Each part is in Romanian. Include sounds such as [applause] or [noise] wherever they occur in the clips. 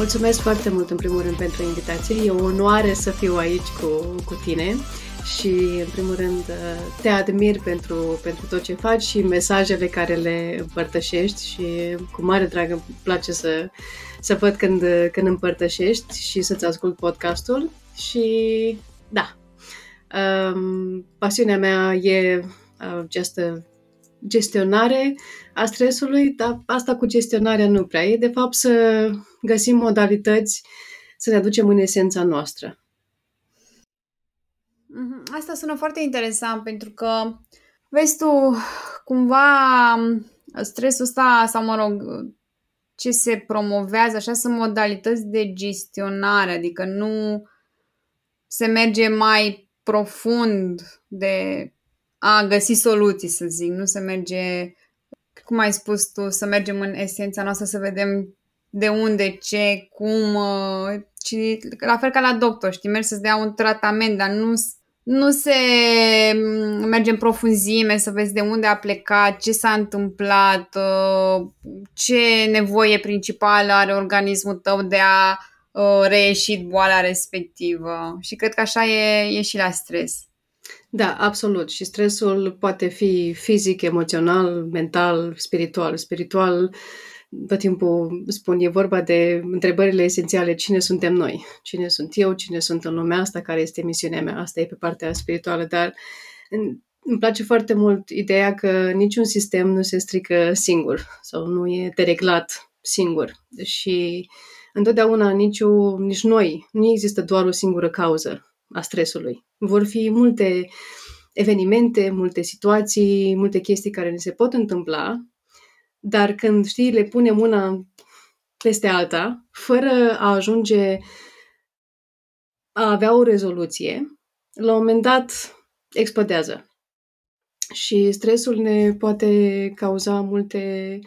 Mulțumesc foarte mult, în primul rând, pentru invitație. E o onoare să fiu aici cu, cu tine și, în primul rând, te admir pentru, pentru tot ce faci și mesajele care le împărtășești și cu mare drag îmi place să, să văd când, când împărtășești și să-ți ascult podcastul și, da, um, pasiunea mea e această gestionare a stresului, dar asta cu gestionarea nu prea e, de fapt, să găsim modalități să ne aducem în esența noastră. Mhm. Asta sună foarte interesant pentru că, vezi tu, cumva stresul ăsta, sau mă rog, ce se promovează, așa sunt modalități de gestionare, adică nu se merge mai profund de a găsi soluții, să zic, nu se merge, cum ai spus tu, să mergem în esența noastră, să vedem de unde, ce, cum, și la fel ca la doctor, știi, mergi să-ți dea un tratament, dar nu, nu se merge în profunzime să vezi de unde a plecat, ce s-a întâmplat, uh, ce nevoie principală are organismul tău de a uh, reieși boala respectivă. Și cred că așa e, e și la stres. Da, absolut. Și stresul poate fi fizic, emoțional, mental, spiritual. Spiritual, tot timpul spun, e vorba de întrebările esențiale. Cine suntem noi? Cine sunt eu? Cine sunt în lumea asta? Care este misiunea mea? Asta e pe partea spirituală, dar îmi place foarte mult ideea că niciun sistem nu se strică singur sau nu e dereglat singur. Și întotdeauna nici, nici noi, nu există doar o singură cauză a stresului. Vor fi multe evenimente, multe situații, multe chestii care ne se pot întâmpla, dar când, știi, le punem una peste alta, fără a ajunge a avea o rezoluție, la un moment dat explodează. Și stresul ne poate cauza multe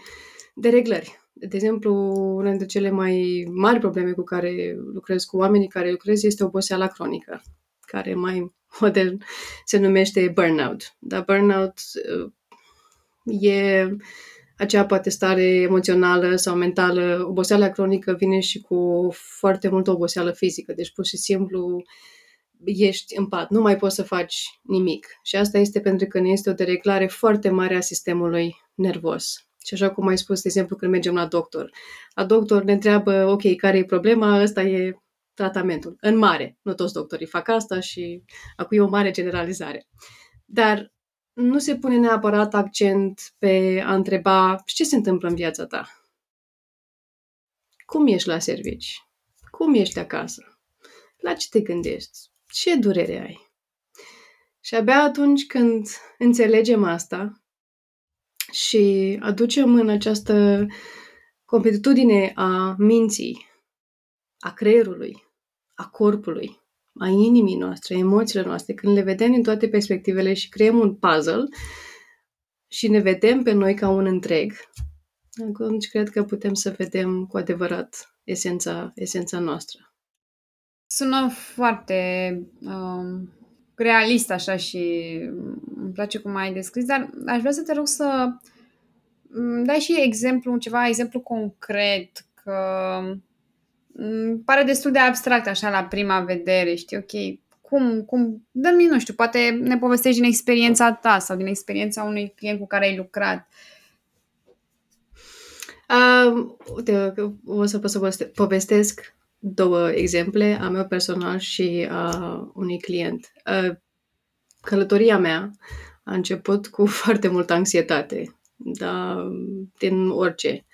dereglări. De exemplu, una dintre cele mai mari probleme cu care lucrez cu oamenii care lucrez este oboseala cronică, care mai [laughs] modern se numește burnout. Dar burnout uh, e acea poate stare emoțională sau mentală. Oboseala cronică vine și cu foarte multă oboseală fizică, deci pur și simplu ești în pat, nu mai poți să faci nimic. Și asta este pentru că ne este o dereglare foarte mare a sistemului nervos. Și așa cum ai spus, de exemplu, când mergem la doctor. La doctor ne întreabă, ok, care e problema, ăsta e tratamentul. În mare. Nu toți doctorii fac asta și acum e o mare generalizare. Dar nu se pune neapărat accent pe a întreba ce se întâmplă în viața ta. Cum ești la servici? Cum ești acasă? La ce te gândești? Ce durere ai? Și abia atunci când înțelegem asta, și aducem în această competitudine a minții, a creierului, a corpului, a inimii noastre, a emoțiile noastre, când le vedem din toate perspectivele și creăm un puzzle și ne vedem pe noi ca un întreg, atunci cred că putem să vedem cu adevărat esența, esența noastră. Sună foarte um, realist așa și îmi place cum ai descris, dar aș vrea să te rog să dai și exemplu, ceva exemplu concret, că pare destul de abstract așa la prima vedere, știi, ok, cum, cum, dă-mi, nu știu, poate ne povestești din experiența ta sau din experiența unui client cu care ai lucrat. Uh, uite, o să pot să povestesc două exemple, a meu personal și a unui client. Călătoria mea a început cu [laughs] foarte multă anxietate, dar din orice.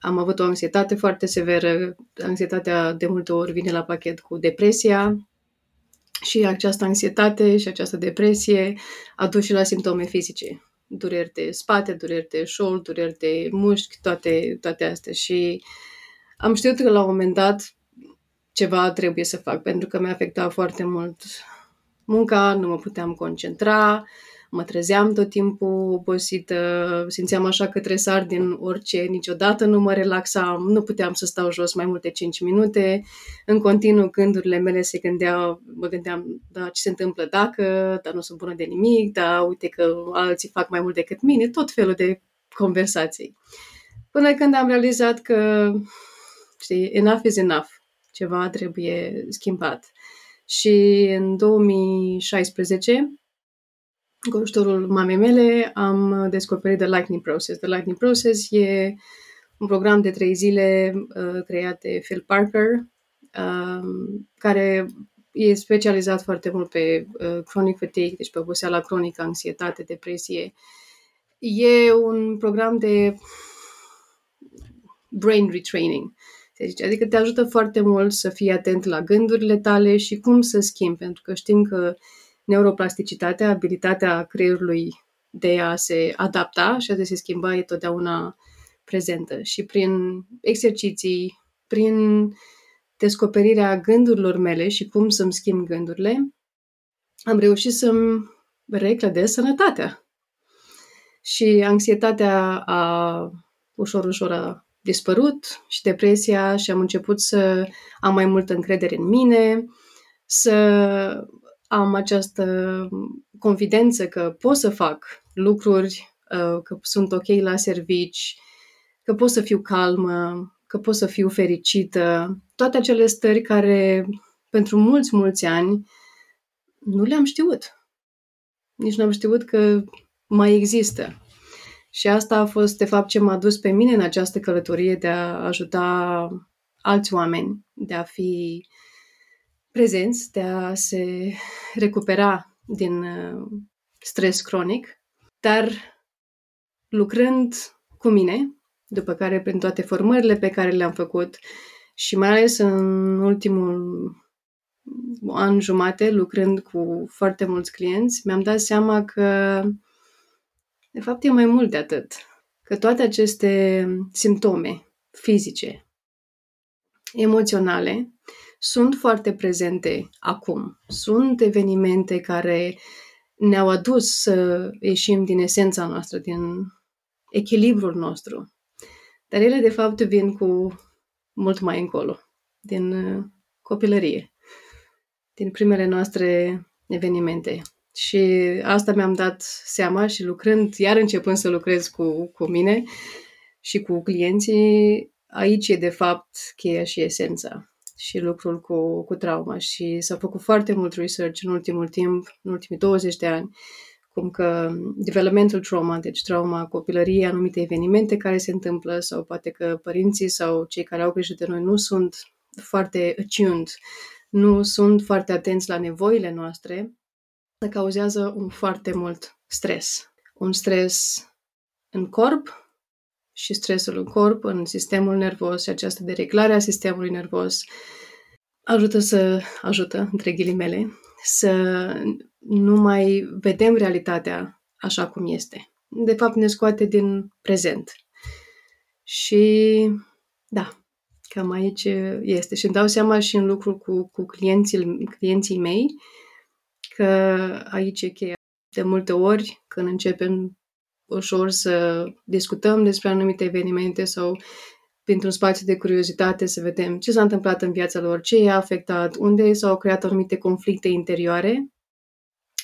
Am avut o anxietate foarte severă, anxietatea de multe ori vine la pachet cu depresia și această anxietate și această depresie a dus și la simptome fizice. Dureri de spate, dureri de șold, dureri de mușchi, toate, toate astea. Și am știut că la un moment dat ceva trebuie să fac, pentru că mi-a afectat foarte mult munca, nu mă puteam concentra, mă trezeam tot timpul obosită, simțeam așa că tresar din orice, niciodată nu mă relaxam, nu puteam să stau jos mai multe 5 minute, în continuu gândurile mele se gândeau, mă gândeam, da, ce se întâmplă dacă, dar nu sunt bună de nimic, da, uite că alții fac mai mult decât mine, tot felul de conversații. Până când am realizat că Știi? Enough is enough. Ceva trebuie schimbat. Și în 2016, cu ajutorul mamei mele, am descoperit The Lightning Process. The Lightning Process e un program de trei zile uh, creat de Phil Parker, uh, care e specializat foarte mult pe uh, chronic fatigue, deci pe oboseala cronică, anxietate, depresie. E un program de brain retraining. Adică te ajută foarte mult să fii atent la gândurile tale și cum să schimbi, pentru că știm că neuroplasticitatea, abilitatea creierului de a se adapta și de a se schimba e totdeauna prezentă. Și prin exerciții, prin descoperirea gândurilor mele și cum să-mi schimb gândurile, am reușit să-mi reclădez sănătatea. Și anxietatea a ușor, ușor a dispărut și depresia și am început să am mai multă încredere în mine, să am această confidență că pot să fac lucruri, uh, că sunt ok la servici, că pot să fiu calmă, că pot să fiu fericită. Toate acele stări care pentru mulți, mulți ani nu le-am știut. Nici nu am știut că mai există. Și asta a fost, de fapt, ce m-a dus pe mine în această călătorie de a ajuta alți oameni, de a fi prezenți, de a se recupera din uh, stres cronic, dar lucrând cu mine, după care prin toate formările pe care le-am făcut și mai ales în ultimul an jumate, lucrând cu foarte mulți clienți, mi-am dat seama că de fapt, e mai mult de atât. Că toate aceste simptome fizice, emoționale, sunt foarte prezente acum. Sunt evenimente care ne-au adus să ieșim din esența noastră, din echilibrul nostru. Dar ele, de fapt, vin cu mult mai încolo, din uh, copilărie, din primele noastre evenimente. Și asta mi-am dat seama și lucrând, iar începând să lucrez cu, cu mine și cu clienții, aici e de fapt cheia și esența și lucrul cu, cu trauma. Și s-a făcut foarte mult research în ultimul timp, în ultimii 20 de ani, cum că developmental trauma, deci trauma copilăriei, anumite evenimente care se întâmplă sau poate că părinții sau cei care au grijă de noi nu sunt foarte attuned, nu sunt foarte atenți la nevoile noastre, cauzează un foarte mult stres. Un stres în corp și stresul în corp, în sistemul nervos și această dereglare a sistemului nervos ajută să, ajută, între ghilimele, să nu mai vedem realitatea așa cum este. De fapt, ne scoate din prezent. Și da, cam aici este. Și îmi dau seama și în lucru cu, cu clienții, clienții mei, că aici e cheia. De multe ori, când începem ușor să discutăm despre anumite evenimente sau printr-un spațiu de curiozitate să vedem ce s-a întâmplat în viața lor, ce i-a afectat, unde s-au creat anumite conflicte interioare.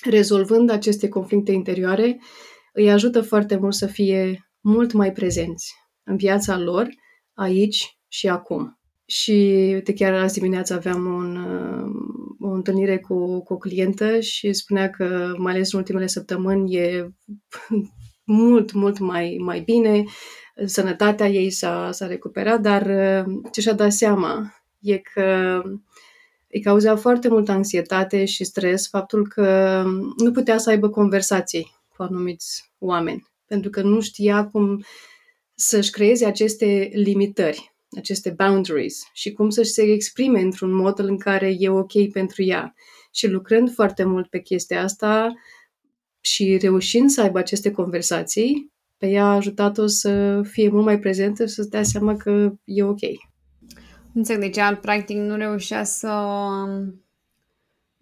Rezolvând aceste conflicte interioare, îi ajută foarte mult să fie mult mai prezenți în viața lor, aici și acum. Și uite, chiar azi dimineața aveam un, o întâlnire cu, cu o clientă și spunea că, mai ales în ultimele săptămâni, e [laughs] mult, mult mai, mai bine, sănătatea ei s-a, s-a recuperat, dar ce și-a dat seama e că îi cauza foarte multă anxietate și stres faptul că nu putea să aibă conversații cu anumiți oameni, pentru că nu știa cum să-și creeze aceste limitări aceste boundaries și cum să se exprime într-un mod în care e ok pentru ea. Și lucrând foarte mult pe chestia asta și reușind să aibă aceste conversații, pe ea a ajutat-o să fie mult mai prezentă și să-ți dea seama că e ok. Înțeleg, deci ea practic nu reușea să Uh,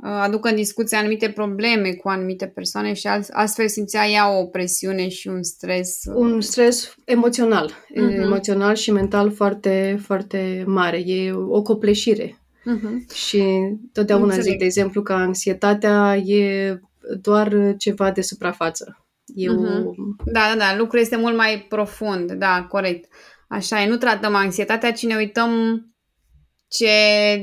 aducă în discuție anumite probleme cu anumite persoane și astfel simțea ea o presiune și un stres. Uh, un stres emoțional, uh-huh. emoțional și mental foarte, foarte mare. E o copleșire. Uh-huh. Și totdeauna Înțeleg. zic, de exemplu, că anxietatea e doar ceva de suprafață. E uh-huh. o... Da, da, da, lucrul este mult mai profund, da, corect. Așa e, nu tratăm anxietatea, ci ne uităm ce,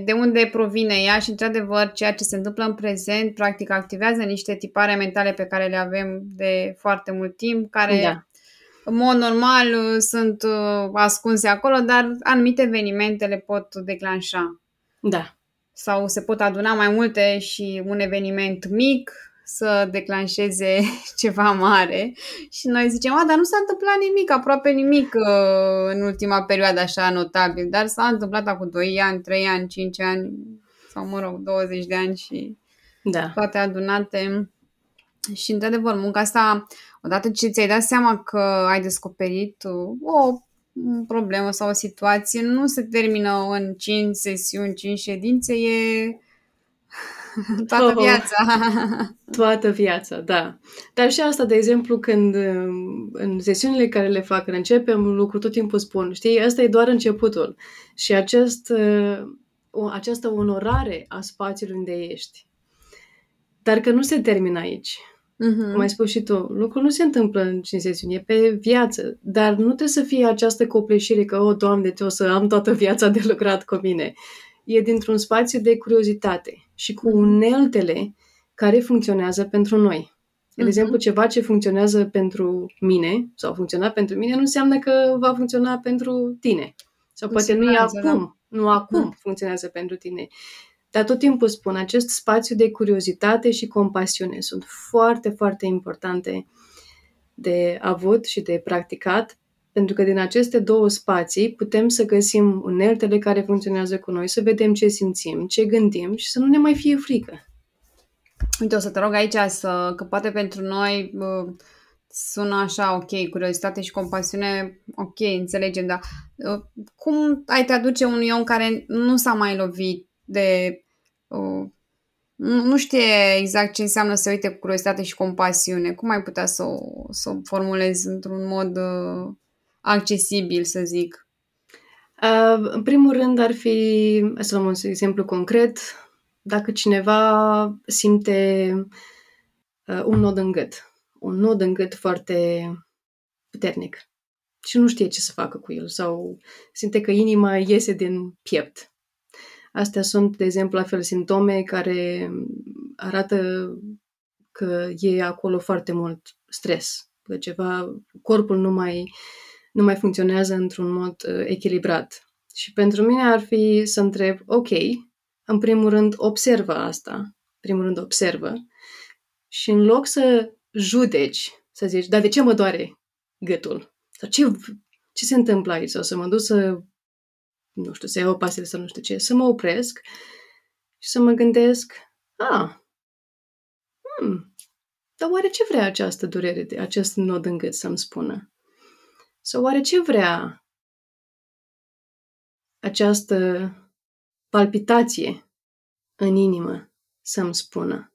de unde provine ea și, într-adevăr, ceea ce se întâmplă în prezent, practic, activează niște tipare mentale pe care le avem de foarte mult timp, care, da. în mod normal, sunt uh, ascunse acolo, dar anumite evenimente le pot declanșa. Da. Sau se pot aduna mai multe și un eveniment mic să declanșeze [laughs] ceva mare și noi zicem, a, dar nu s-a întâmplat nimic, aproape nimic uh, în ultima perioadă așa notabil, dar s-a întâmplat acum 2 ani, 3 ani, 5 ani sau mă rog, 20 de ani și da. toate adunate. Și într-adevăr, munca asta, odată ce ți-ai dat seama că ai descoperit uh, o problemă sau o situație, nu se termină în 5 sesiuni, 5 ședințe, e [laughs] Toată oh, viața. [laughs] Toată viața, da. Dar și asta, de exemplu, când în sesiunile care le fac, când începem lucru, tot timpul spun, știi, asta e doar începutul. Și acest, o, această onorare a spațiului unde ești. Dar că nu se termină aici. Uh-huh. Cum ai spus și tu, lucrul nu se întâmplă în cinci sesiuni, e pe viață. Dar nu trebuie să fie această copleșire că, o, oh, Doamne, te o să am toată viața de lucrat cu mine e dintr-un spațiu de curiozitate și cu mhm. uneltele care funcționează pentru noi. De uh-huh. exemplu, ceva ce funcționează pentru mine sau funcționa pentru mine nu înseamnă că va funcționa pentru tine. Sau poate nu e acum, da. nu acum uh-huh. funcționează pentru tine. Dar tot timpul spun, acest spațiu de curiozitate și compasiune sunt foarte, foarte importante de avut și de practicat pentru că din aceste două spații putem să găsim uneltele care funcționează cu noi, să vedem ce simțim, ce gândim și să nu ne mai fie frică. Uite, o să te rog aici să, că poate pentru noi uh, sună așa, ok, curiozitate și compasiune, ok, înțelegem, dar uh, cum ai te aduce unui om care nu s-a mai lovit de... Uh, nu știe exact ce înseamnă să uite cu curiozitate și compasiune. Cum ai putea să o, să o formulezi într-un mod uh, accesibil, să zic? Uh, în primul rând ar fi, să luăm un exemplu concret, dacă cineva simte uh, un nod în gât, un nod în gât foarte puternic și nu știe ce să facă cu el sau simte că inima iese din piept. Astea sunt, de exemplu, la fel simptome care arată că e acolo foarte mult stres, că ceva, corpul nu mai uh, nu mai funcționează într-un mod uh, echilibrat. Și pentru mine ar fi să întreb, ok, în primul rând observă asta, în primul rând observă și în loc să judeci, să zici, dar de ce mă doare gâtul? Sau ce, ce se întâmplă aici? Sau să mă duc să, nu știu, să iau o pastilă sau nu știu ce, să mă opresc și să mă gândesc, ah, hmm, dar oare ce vrea această durere, acest nod în gât să-mi spună? Sau oare ce vrea această palpitație în inimă să-mi spună?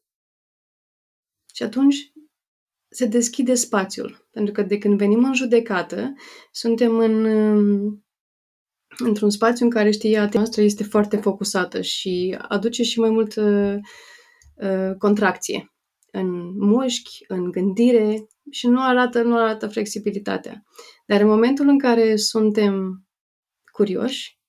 Și atunci se deschide spațiul. Pentru că de când venim în judecată, suntem în, într-un spațiu în care, știi, atenția noastră este foarte focusată și aduce și mai multă uh, contracție în mușchi, în gândire și nu arată, nu arată flexibilitatea. Dar în momentul în care suntem curioși,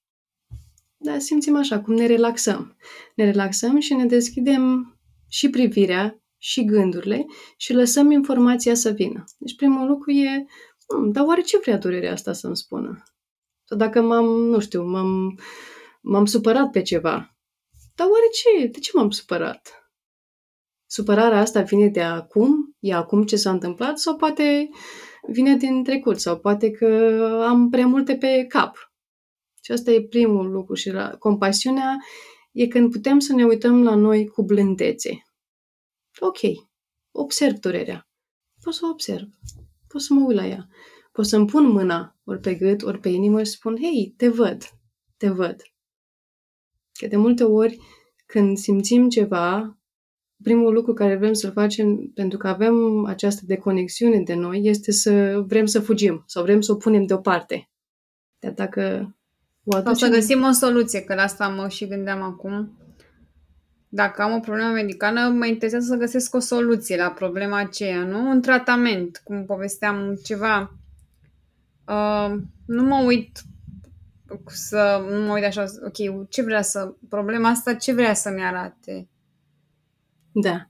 da, simțim așa, cum ne relaxăm. Ne relaxăm și ne deschidem și privirea și gândurile și lăsăm informația să vină. Deci primul lucru e, hmm, dar oare ce vrea durerea asta să-mi spună? Sau dacă m-am, nu știu, m-am, m-am supărat pe ceva, dar oare ce? De ce m-am supărat? Supărarea asta vine de acum, e acum ce s-a întâmplat sau poate vine din trecut sau poate că am prea multe pe cap. Și asta e primul lucru și la compasiunea e când putem să ne uităm la noi cu blândețe. Ok, observ durerea. Pot să o observ. Pot să mă uit la ea. Pot să-mi pun mâna ori pe gât, ori pe inimă și spun, hei, te văd, te văd. Că de multe ori când simțim ceva, primul lucru care vrem să-l facem, pentru că avem această deconexiune de noi, este să vrem să fugim sau vrem să o punem deoparte. Dar dacă o aducem... Sau să găsim o soluție, că la asta mă și gândeam acum. Dacă am o problemă medicală, mă interesează să găsesc o soluție la problema aceea, nu? Un tratament, cum povesteam ceva uh, nu mă uit să nu mă uit așa, ok, ce vrea să, problema asta, ce vrea să-mi arate? Da.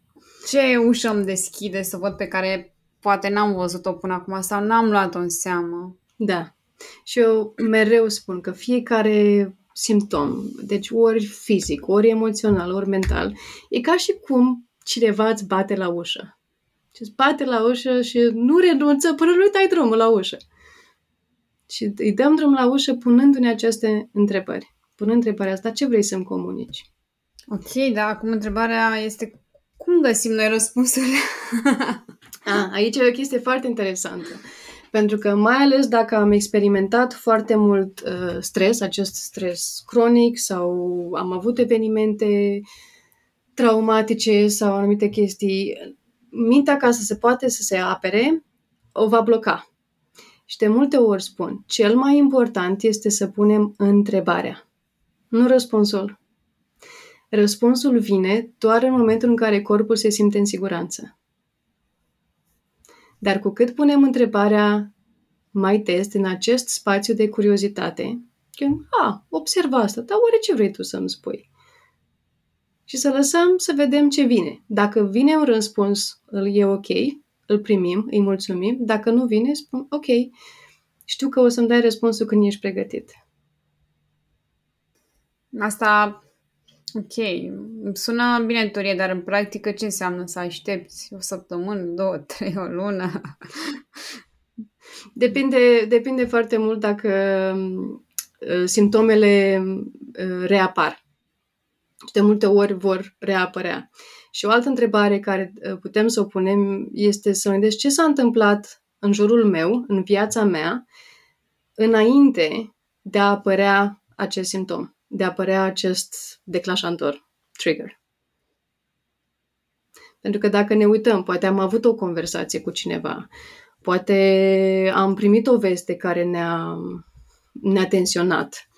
Ce ușă îmi deschide să văd pe care poate n-am văzut-o până acum sau n-am luat-o în seamă? Da. Și eu mereu spun că fiecare simptom, deci ori fizic, ori emoțional, ori mental, e ca și cum cineva îți bate la ușă. Și îți bate la ușă și nu renunță până nu dai drumul la ușă. Și îi dăm drum la ușă punându-ne aceste întrebări. Punând întrebarea asta, ce vrei să-mi comunici? Ok, da, acum întrebarea este cum găsim noi răspunsurile? A, [laughs] aici e o chestie foarte interesantă. Pentru că mai ales dacă am experimentat foarte mult uh, stres, acest stres cronic sau am avut evenimente traumatice sau anumite chestii, mintea ca să se poate să se apere, o va bloca. Și de multe ori spun, cel mai important este să punem întrebarea, nu răspunsul. Răspunsul vine doar în momentul în care corpul se simte în siguranță. Dar cu cât punem întrebarea mai test în acest spațiu de curiozitate, când, a, observa asta, dar oare ce vrei tu să-mi spui? Și să lăsăm să vedem ce vine. Dacă vine un răspuns, îl e ok, îl primim, îi mulțumim. Dacă nu vine, spun, ok, știu că o să-mi dai răspunsul când ești pregătit. Asta, ok, sună bine în teorie, dar în practică ce înseamnă să aștepți o săptămână, două, [laughs] trei, o lună? Depinde, depinde foarte mult dacă uh, simptomele uh, reapar. Și de multe ori vor reapărea. Și o altă întrebare care uh, putem să o punem este să gândești ce s-a întâmplat în jurul meu, în viața mea, înainte de a apărea acest simptom, de a apărea acest declanșator, trigger. Pentru că dacă ne uităm, poate am avut o conversație cu cineva, poate am primit o veste care ne-a, ne-a tensionat,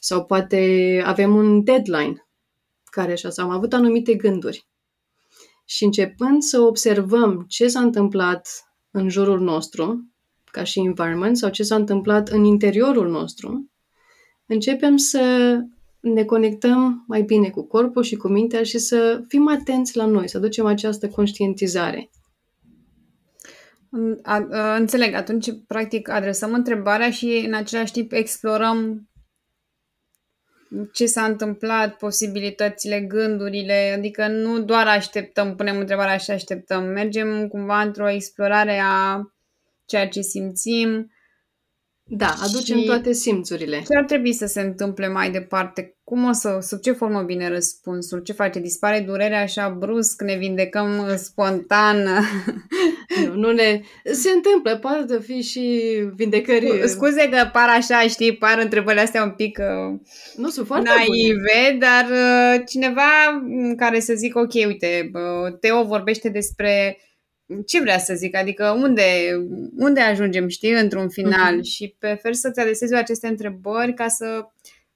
sau poate avem un deadline care așa, sau am avut anumite gânduri. Și începând să observăm ce s-a întâmplat în jurul nostru, ca și environment, sau ce s-a întâmplat în interiorul nostru, începem să ne conectăm mai bine cu corpul și cu mintea și să fim atenți la noi, să ducem această conștientizare. Înțeleg, atunci practic adresăm întrebarea și în același timp explorăm ce s-a întâmplat, posibilitățile, gândurile, adică nu doar așteptăm, punem întrebarea și așteptăm, mergem cumva într-o explorare a ceea ce simțim. Da, aducem și toate simțurile. Ce ar trebui să se întâmple mai departe? Cum o să, sub ce formă vine răspunsul? Ce face? Dispare durerea așa brusc? Ne vindecăm spontan? [laughs] Nu, nu ne... Se întâmplă, poate fi și vindecări... Scuze că par așa, știi, par întrebările astea un pic uh, nu sunt foarte naive, bune. dar uh, cineva care să zică, ok, uite, uh, Teo vorbește despre ce vrea să zic, adică unde, unde ajungem, știi, într-un final uh-huh. și prefer să-ți adresezi aceste întrebări ca să,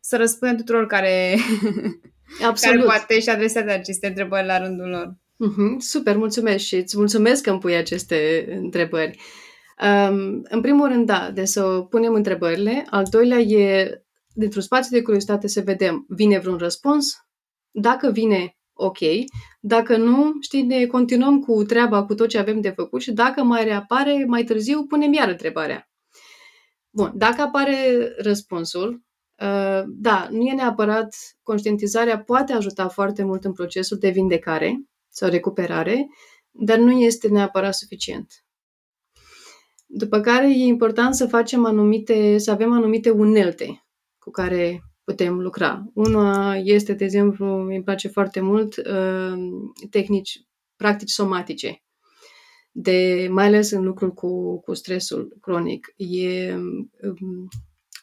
să răspundem tuturor care, [laughs] Absolut. care poate și adresează aceste întrebări la rândul lor. Uh-huh, super, mulțumesc și îți mulțumesc că îmi pui aceste întrebări. Um, în primul rând, da, de să punem întrebările. Al doilea e, dintr-un spațiu de curiozitate, să vedem, vine vreun răspuns? Dacă vine, ok. Dacă nu, știi, ne continuăm cu treaba, cu tot ce avem de făcut și dacă mai reapare mai târziu, punem iar întrebarea. Bun, dacă apare răspunsul, uh, da, nu e neapărat, conștientizarea poate ajuta foarte mult în procesul de vindecare, sau recuperare, dar nu este neapărat suficient. După care e important să facem anumite, să avem anumite unelte cu care putem lucra. Una este, de exemplu, îmi place foarte mult, uh, tehnici, practici somatice, de, mai ales în lucrul cu, cu stresul cronic. E um,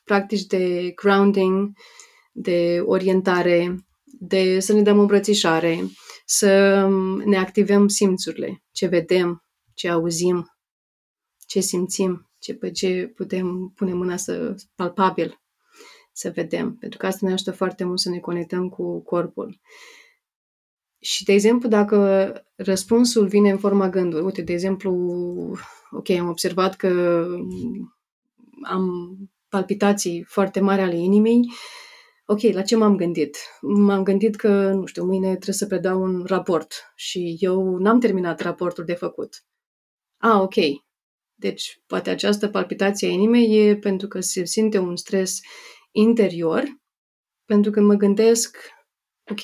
practici de grounding, de orientare, de să ne dăm îmbrățișare, să ne activăm simțurile, ce vedem, ce auzim, ce simțim, ce, pe ce putem pune mâna să palpabil să vedem. Pentru că asta ne ajută foarte mult să ne conectăm cu corpul. Și, de exemplu, dacă răspunsul vine în forma gândului, uite, de exemplu, ok, am observat că am palpitații foarte mari ale inimii, ok, la ce m-am gândit? M-am gândit că, nu știu, mâine trebuie să predau un raport și eu n-am terminat raportul de făcut. Ah, ok. Deci, poate această palpitație a inimii e pentru că se simte un stres interior, pentru că mă gândesc, ok,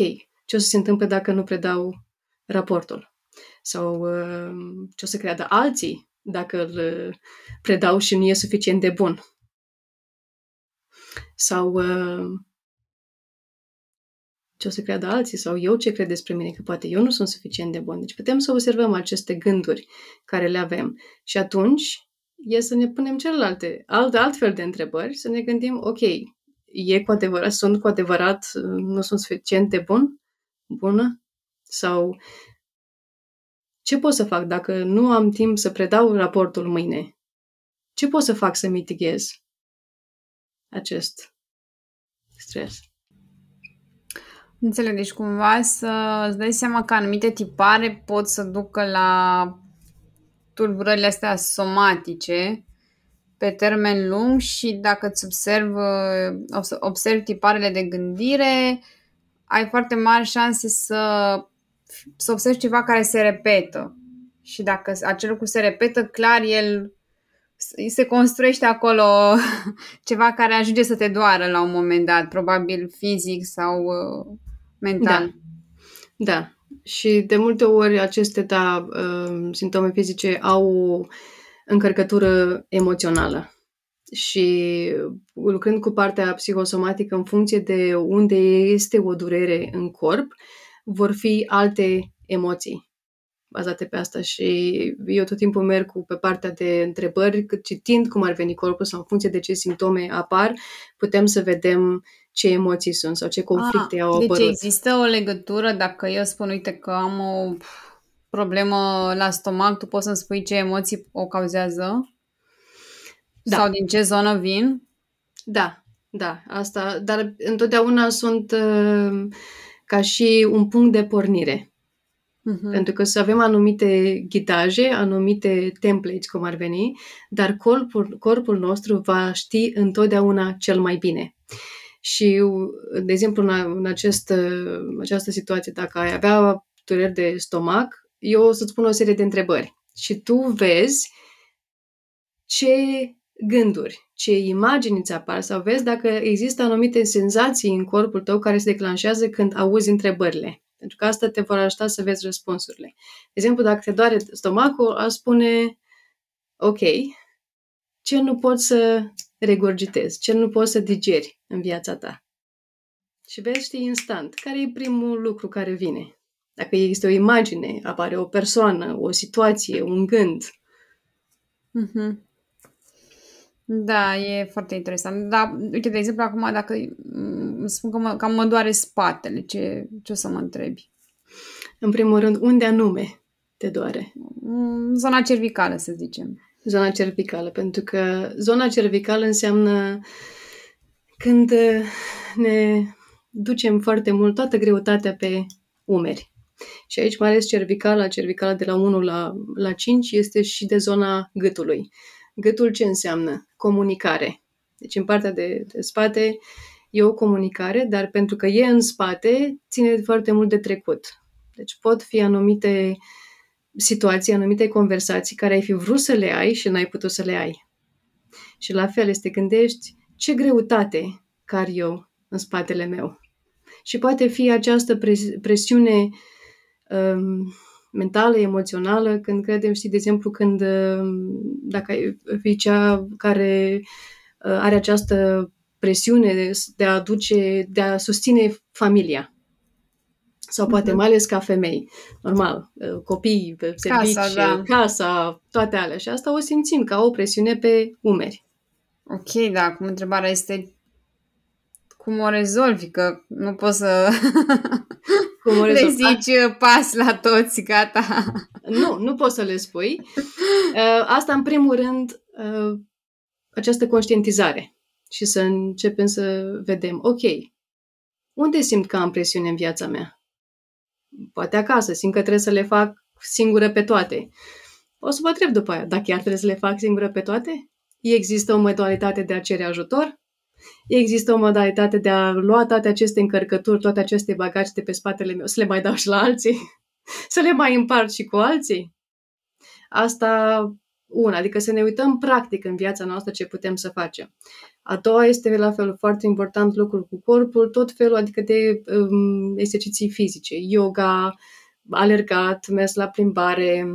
ce o să se întâmple dacă nu predau raportul? Sau uh, ce o să creadă alții dacă îl predau și nu e suficient de bun? Sau uh, ce o să creadă alții sau eu ce cred despre mine, că poate eu nu sunt suficient de bun. Deci putem să observăm aceste gânduri care le avem și atunci e să ne punem celelalte, alt, altfel de întrebări, să ne gândim, ok, e cu adevărat, sunt cu adevărat, nu sunt suficient de bun, bună? Sau ce pot să fac dacă nu am timp să predau raportul mâine? Ce pot să fac să mitighez acest stres? Înțeleg, deci cumva să îți dai seama că anumite tipare pot să ducă la tulburările astea somatice pe termen lung și dacă îți observ, observ tiparele de gândire, ai foarte mari șanse să, să observi ceva care se repetă. Și dacă acel lucru se repetă, clar, el se construiește acolo [laughs] ceva care ajunge să te doară la un moment dat, probabil fizic sau uh, mental. Da. da. Și de multe ori aceste da, uh, simptome fizice au o încărcătură emoțională. Și lucrând cu partea psihosomatică în funcție de unde este o durere în corp, vor fi alte emoții bazate pe asta și eu tot timpul merg cu pe partea de întrebări, cât citind cum ar veni corpul sau în funcție de ce simptome apar, putem să vedem ce emoții sunt sau ce conflicte A, au deci apărut. Deci există o legătură, dacă eu spun, uite că am o problemă la stomac, tu poți să-mi spui ce emoții o cauzează? Da. Sau din ce zonă vin? Da, da, asta, dar întotdeauna sunt uh, ca și un punct de pornire. Uh-huh. Pentru că să avem anumite ghitaje, anumite templates, cum ar veni, dar corpul, corpul nostru va ști întotdeauna cel mai bine. Și, de exemplu, în, în acest, această situație, dacă ai avea dureri de stomac, eu o să-ți pun o serie de întrebări. Și tu vezi ce gânduri, ce imagini îți apar sau vezi dacă există anumite senzații în corpul tău care se declanșează când auzi întrebările. Pentru că asta te vor ajuta să vezi răspunsurile. De exemplu, dacă te doare stomacul, a spune, ok, ce nu poți să regurgitezi, ce nu poți să digeri în viața ta. Și vezi, știi, instant, care e primul lucru care vine. Dacă există o imagine, apare o persoană, o situație, un gând. Mm-hmm. Da, e foarte interesant. Dar, uite, de exemplu, acum, dacă îmi spun că mă, cam mă doare spatele, ce, ce o să mă întrebi? În primul rând, unde anume te doare? Mm, zona cervicală, să zicem. Zona cervicală, pentru că zona cervicală înseamnă când ne ducem foarte mult toată greutatea pe umeri. Și aici, mai ales cervicala, cervicala de la 1 la, la 5, este și de zona gâtului. Gâtul ce înseamnă? Comunicare. Deci în partea de, de spate e o comunicare, dar pentru că e în spate, ține foarte mult de trecut. Deci pot fi anumite situații, anumite conversații care ai fi vrut să le ai și n-ai putut să le ai. Și la fel este gândești ce greutate car eu în spatele meu. Și poate fi această presiune um, mentală, emoțională, când credem, știi, de exemplu, când um, dacă fi cea care uh, are această presiune de a aduce, de a susține familia. Sau poate uh-huh. mai ales ca femei. Normal, uh, copii, servici, casa, da. casa, toate alea. Și asta o simțim ca o presiune pe umeri. Ok, da, acum întrebarea este cum o rezolvi, că nu poți să [laughs] cum o rezolvi. le zici uh, pas la toți, gata. Nu, nu poți să le spui. Uh, asta, în primul rând, această conștientizare și să începem să vedem, ok, unde simt că am presiune în viața mea? Poate acasă, simt că trebuie să le fac singură pe toate. O să vă întreb după aia, dacă chiar trebuie să le fac singură pe toate? există o modalitate de a cere ajutor, există o modalitate de a lua toate aceste încărcături, toate aceste bagaje de pe spatele meu, să le mai dau și la alții, [laughs] să le mai împart și cu alții. Asta una, adică să ne uităm practic în viața noastră ce putem să facem. A doua este la fel foarte important lucrul cu corpul, tot felul, adică de um, exerciții fizice, yoga, alergat, mers la plimbare,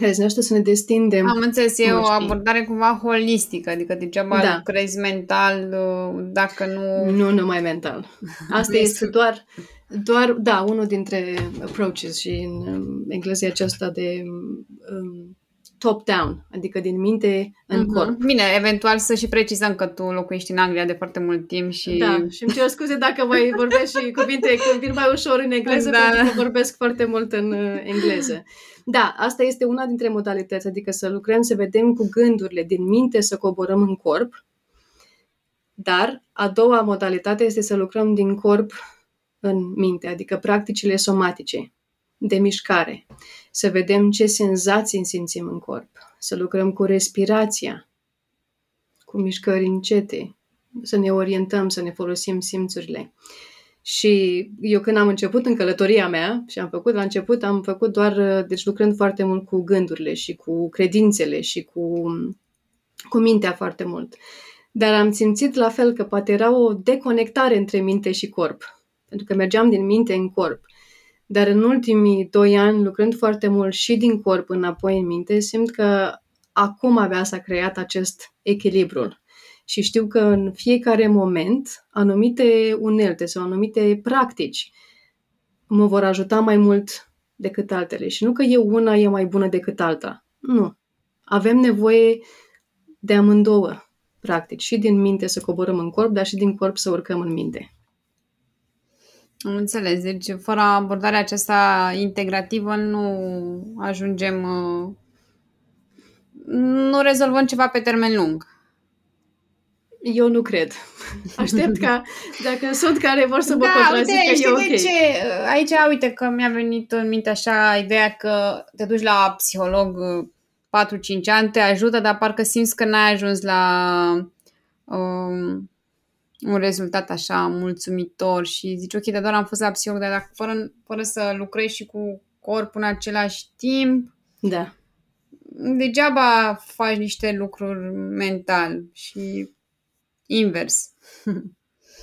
care să ne să ne destindem. Am înțeles, e o abordare cumva holistică, adică degeaba da. lucrezi mental uh, dacă nu... Nu numai mental. Asta este doar, doar, da, unul dintre approaches și în um, engleză aceasta de um, top-down, adică din minte în uh-huh. corp. Bine, eventual să și precizăm că tu locuiești în Anglia de foarte mult timp și... Da, și îmi cer scuze dacă mai vorbesc și cuvinte când vin mai ușor în engleză, da. pentru că vorbesc foarte mult în uh, engleză. Da, asta este una dintre modalități, adică să lucrăm, să vedem cu gândurile din minte, să coborăm în corp, dar a doua modalitate este să lucrăm din corp în minte, adică practicile somatice de mișcare, să vedem ce senzații simțim în corp, să lucrăm cu respirația, cu mișcări încete, să ne orientăm, să ne folosim simțurile. Și eu când am început în călătoria mea și am făcut la început, am făcut doar, deci lucrând foarte mult cu gândurile și cu credințele și cu, cu mintea foarte mult. Dar am simțit la fel că poate era o deconectare între minte și corp. Pentru că mergeam din minte în corp. Dar în ultimii doi ani, lucrând foarte mult și din corp înapoi în minte, simt că acum abia s-a creat acest echilibru. Și știu că în fiecare moment, anumite unelte sau anumite practici mă vor ajuta mai mult decât altele. Și nu că eu una e mai bună decât alta. Nu. Avem nevoie de amândouă practici. Și din minte să coborăm în corp, dar și din corp să urcăm în minte. Am înțeles. Deci, fără abordarea aceasta integrativă, nu ajungem. Uh, nu rezolvăm ceva pe termen lung. Eu nu cred. [laughs] Aștept ca, dacă sunt care vor să mă da, contrazică, uite, e ok. De ce? Aici, uite că mi-a venit în minte așa ideea că te duci la psiholog 4-5 uh, ani, te ajută, dar parcă simți că n-ai ajuns la um, un rezultat așa mulțumitor și zici, ok, dar doar am fost la psiholog, dar dacă fără, fără să lucrezi și cu corpul în același timp, da. degeaba faci niște lucruri mental și invers. [laughs]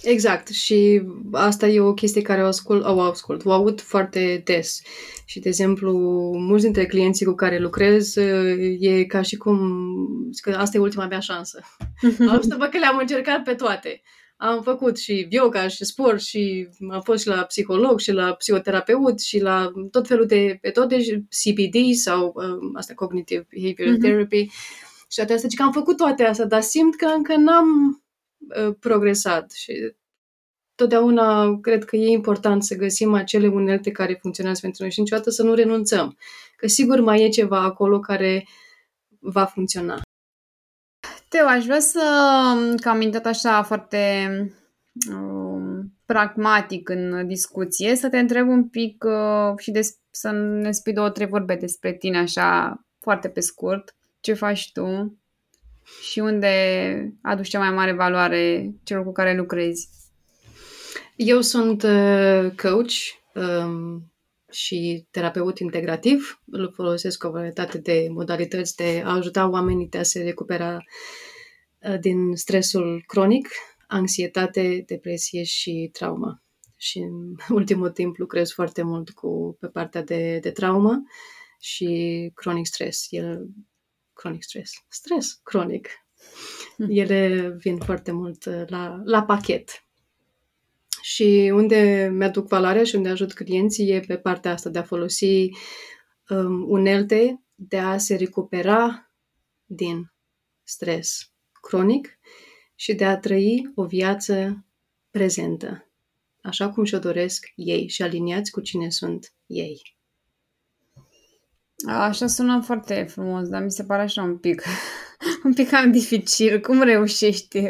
Exact. Și asta e o chestie care o ascult, o ascult, o aud foarte des. Și, de exemplu, mulți dintre clienții cu care lucrez e ca și cum că asta e ultima mea șansă. [laughs] Am să văd că le-am încercat pe toate am făcut și yoga și sport și am fost și la psiholog și la psihoterapeut și la tot felul de metode, CBD sau um, asta Cognitive Behavioral mm-hmm. Therapy și toate astea. Și că am făcut toate astea, dar simt că încă n-am uh, progresat și totdeauna cred că e important să găsim acele unelte care funcționează pentru noi și niciodată să nu renunțăm. Că sigur mai e ceva acolo care va funcționa. Teo, aș vrea să, că am intrat așa foarte um, pragmatic în discuție, să te întreb un pic uh, și des, să ne spui două, trei vorbe despre tine așa foarte pe scurt. Ce faci tu și unde aduci cea mai mare valoare celor cu care lucrezi? Eu sunt uh, coach um, și terapeut integrativ. Îl folosesc o varietate de modalități de a ajuta oamenii de a se recupera uh, din stresul cronic, anxietate, depresie și traumă. Și în [laughs] ultimul timp lucrez foarte mult cu pe partea de, de traumă și chronic stress. El, chronic stress. Stres cronic. Hmm. Ele vin foarte mult uh, la, la pachet și unde mi-aduc valoarea și unde ajut clienții e pe partea asta de a folosi um, unelte de a se recupera din stres cronic și de a trăi o viață prezentă, așa cum și-o doresc ei și aliniați cu cine sunt ei. Așa sună foarte frumos, dar mi se pare așa un pic, [laughs] un pic cam dificil. Cum reușești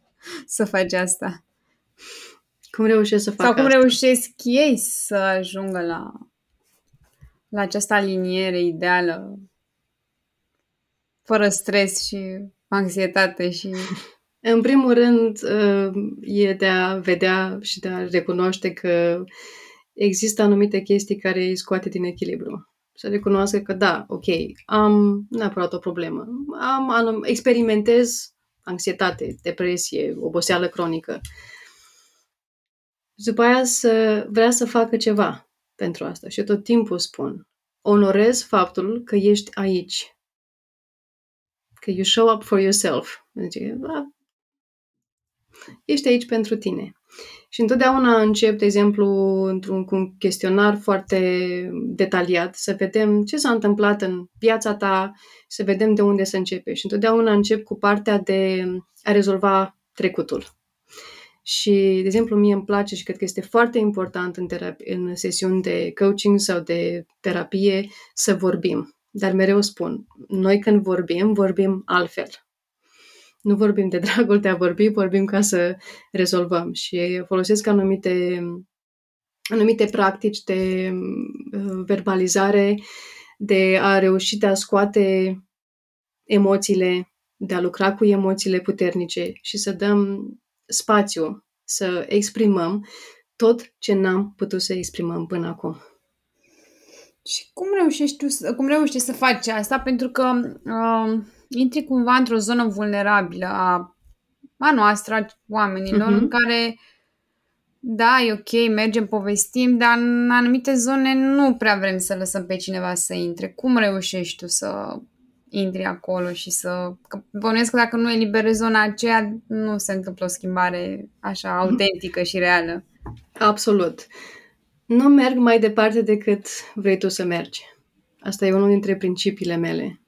[laughs] să faci asta? Cum reușesc să fac Sau cum asta? reușesc ei să ajungă la, la această aliniere ideală, fără stres și anxietate și... În primul rând, uh, e de a vedea și de a recunoaște că există anumite chestii care îi scoate din echilibru. Să recunoască că da, ok, am neapărat o problemă. Am, am experimentez anxietate, depresie, oboseală cronică. După aia să vrea să facă ceva pentru asta. Și tot timpul spun, onorez faptul că ești aici. Că you show up for yourself. Deci, da, ești aici pentru tine. Și întotdeauna încep, de exemplu, într-un cu un chestionar foarte detaliat, să vedem ce s-a întâmplat în viața ta, să vedem de unde să începe. Și întotdeauna încep cu partea de a rezolva trecutul. Și, de exemplu, mie îmi place și cred că este foarte important în, terapie, în sesiuni de coaching sau de terapie să vorbim. Dar mereu spun, noi când vorbim, vorbim altfel. Nu vorbim de [laughs] dragul de a vorbi, vorbim ca să rezolvăm. Și folosesc anumite, anumite practici de uh, verbalizare, de a reuși de a scoate emoțiile, de a lucra cu emoțiile puternice și să dăm spațiu să exprimăm tot ce n-am putut să exprimăm până acum. Și cum reușești tu, să, cum reușești să faci asta? Pentru că uh, intri cumva într-o zonă vulnerabilă a, a noastră, a oamenilor, uh-huh. în care da, e ok, mergem, povestim, dar în anumite zone nu prea vrem să lăsăm pe cineva să intre. Cum reușești tu să intri acolo și să... Că bănuiesc că dacă nu eliberezi zona aceea, nu se întâmplă o schimbare așa autentică și reală. Absolut. Nu merg mai departe decât vrei tu să mergi. Asta e unul dintre principiile mele.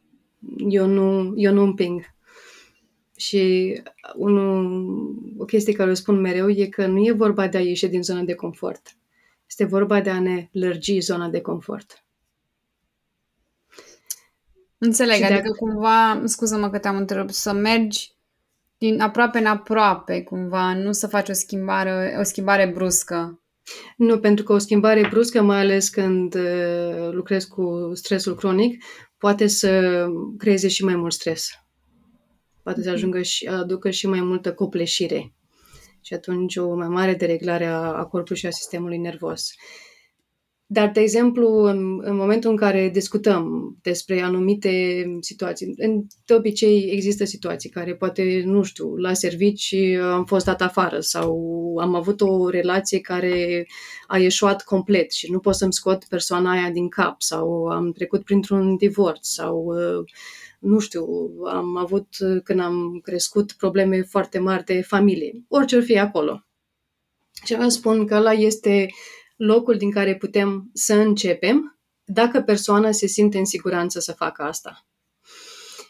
Eu nu, eu nu împing. Și unul, o chestie care o spun mereu e că nu e vorba de a ieși din zona de confort. Este vorba de a ne lărgi zona de confort. Înțeleg, și adică dacă... cumva, scuză-mă că te-am întrerupt, să mergi din aproape în aproape, cumva, nu să faci o schimbare, o schimbare bruscă. Nu, pentru că o schimbare bruscă, mai ales când uh, lucrez cu stresul cronic, poate să creeze și mai mult stres. Poate să mhm. ajungă și aducă și mai multă copleșire. Și atunci o mai mare dereglare a, a corpului și a sistemului nervos. Dar, de exemplu, în, în momentul în care discutăm despre anumite situații, în, de obicei există situații care poate, nu știu, la servici am fost dat afară sau am avut o relație care a ieșuat complet și nu pot să-mi scot persoana aia din cap sau am trecut printr-un divorț sau nu știu, am avut când am crescut probleme foarte mari de familie, orice ar fi acolo. Și vă spun că ăla este locul din care putem să începem dacă persoana se simte în siguranță să facă asta.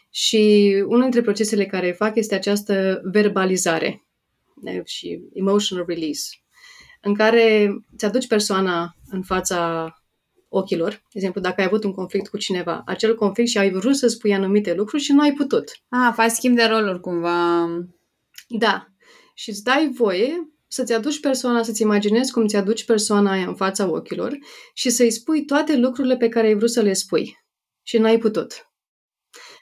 Și unul dintre procesele care fac este această verbalizare și emotional release, în care îți aduci persoana în fața ochilor. De exemplu, dacă ai avut un conflict cu cineva, acel conflict și ai vrut să spui anumite lucruri și nu ai putut. Ah, faci schimb de roluri cumva. Da. Și îți dai voie să-ți aduci persoana, să-ți imaginezi cum ți aduci persoana aia în fața ochilor și să-i spui toate lucrurile pe care ai vrut să le spui și n-ai putut.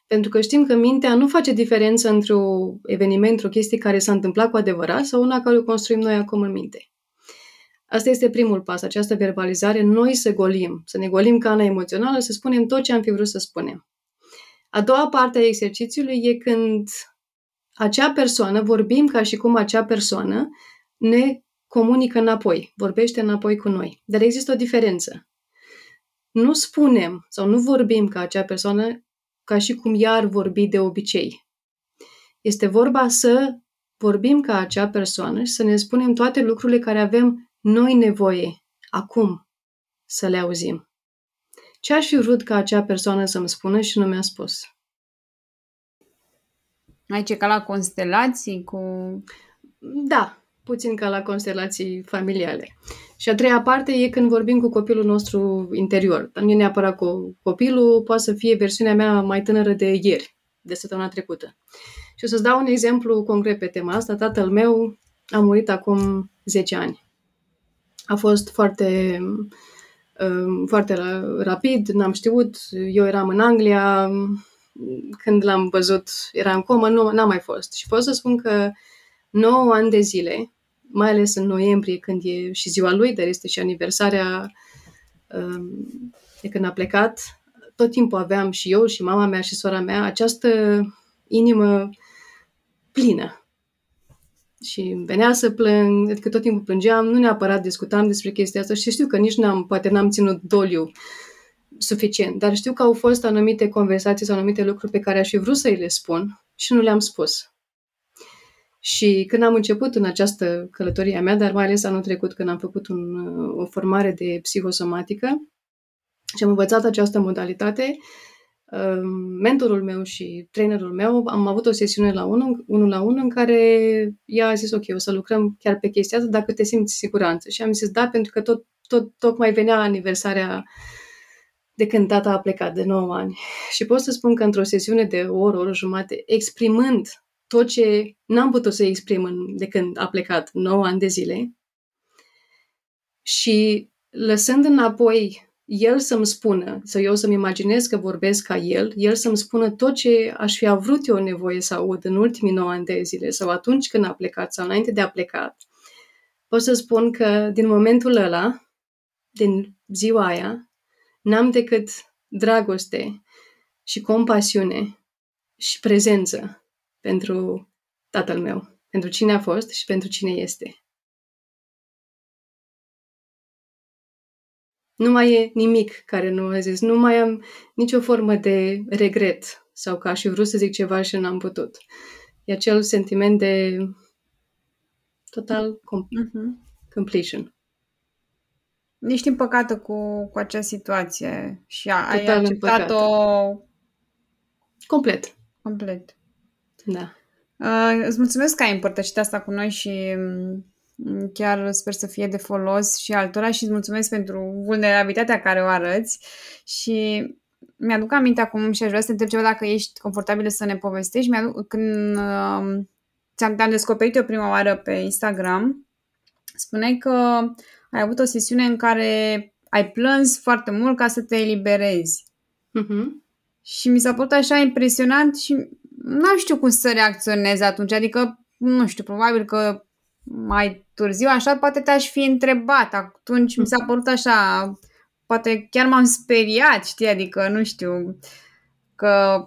Pentru că știm că mintea nu face diferență între un eveniment, o chestie care s-a întâmplat cu adevărat sau una care o construim noi acum în minte. Asta este primul pas, această verbalizare, noi să golim, să ne golim cana emoțională, să spunem tot ce am fi vrut să spunem. A doua parte a exercițiului e când acea persoană, vorbim ca și cum acea persoană ne comunică înapoi, vorbește înapoi cu noi. Dar există o diferență. Nu spunem sau nu vorbim ca acea persoană ca și cum ea ar vorbi de obicei. Este vorba să vorbim ca acea persoană și să ne spunem toate lucrurile care avem noi nevoie acum să le auzim. Ce aș fi vrut ca acea persoană să-mi spună și nu mi-a spus? Ai ce ca la constelații cu... Da, puțin ca la constelații familiale. Și a treia parte e când vorbim cu copilul nostru interior. Dar nu e neapărat cu copilul, poate să fie versiunea mea mai tânără de ieri, de săptămâna trecută. Și o să-ți dau un exemplu concret pe tema asta. Tatăl meu a murit acum 10 ani. A fost foarte, um, foarte rapid, n-am știut. Eu eram în Anglia, când l-am văzut, era în comă, nu n-am mai fost. Și pot să spun că 9 ani de zile, mai ales în noiembrie, când e și ziua lui, dar este și aniversarea um, de când a plecat, tot timpul aveam și eu și mama mea și sora mea această inimă plină. Și venea să plâng, adică tot timpul plângeam, nu neapărat discutam despre chestia asta și știu că nici n-am, poate n-am ținut doliu suficient, dar știu că au fost anumite conversații sau anumite lucruri pe care aș fi vrut să îi le spun și nu le-am spus. Și când am început în această călătorie a mea, dar mai ales anul trecut când am făcut un, o formare de psihosomatică și am învățat această modalitate, um, mentorul meu și trainerul meu, am avut o sesiune la unul, unul la unul în care ea a zis, ok, o să lucrăm chiar pe chestia asta dacă te simți siguranță. Și am zis, da, pentru că tot, tot, tocmai venea aniversarea de când tata a plecat de 9 ani. Și pot să spun că într-o sesiune de o oră, o oră jumate, exprimând tot ce n-am putut să exprim în, de când a plecat 9 ani de zile. Și lăsând înapoi el să-mi spună, să eu să-mi imaginez că vorbesc ca el, el să-mi spună tot ce aș fi avut eu nevoie să aud în ultimii 9 ani de zile sau atunci când a plecat sau înainte de a plecat, pot să spun că din momentul ăla, din ziua aia, n-am decât dragoste și compasiune și prezență pentru tatăl meu, pentru cine a fost și pentru cine este. Nu mai e nimic care nu a zis, nu mai am nicio formă de regret sau că aș fi vrut să zic ceva și n-am putut. E acel sentiment de total com- uh-huh. completion ești împăcată cu, cu acea situație și a, ai acceptat-o complet. Complet. Da. Uh, îți mulțumesc că ai împărtășit asta cu noi și mm, chiar sper să fie de folos și altora și îți mulțumesc pentru vulnerabilitatea care o arăți și mi-aduc aminte acum și aș vrea să te întreb ceva dacă ești confortabilă să ne povestești. Mi-aduc, când uh, ți-am, te-am descoperit eu prima oară pe Instagram, spuneai că ai avut o sesiune în care ai plâns foarte mult ca să te eliberezi. Uh-huh. Și mi s-a părut așa impresionant și nu știu cum să reacționez atunci. Adică, nu știu, probabil că mai târziu, așa, poate te-aș fi întrebat. Atunci mi s-a părut așa, poate chiar m-am speriat, știi, adică, nu știu, că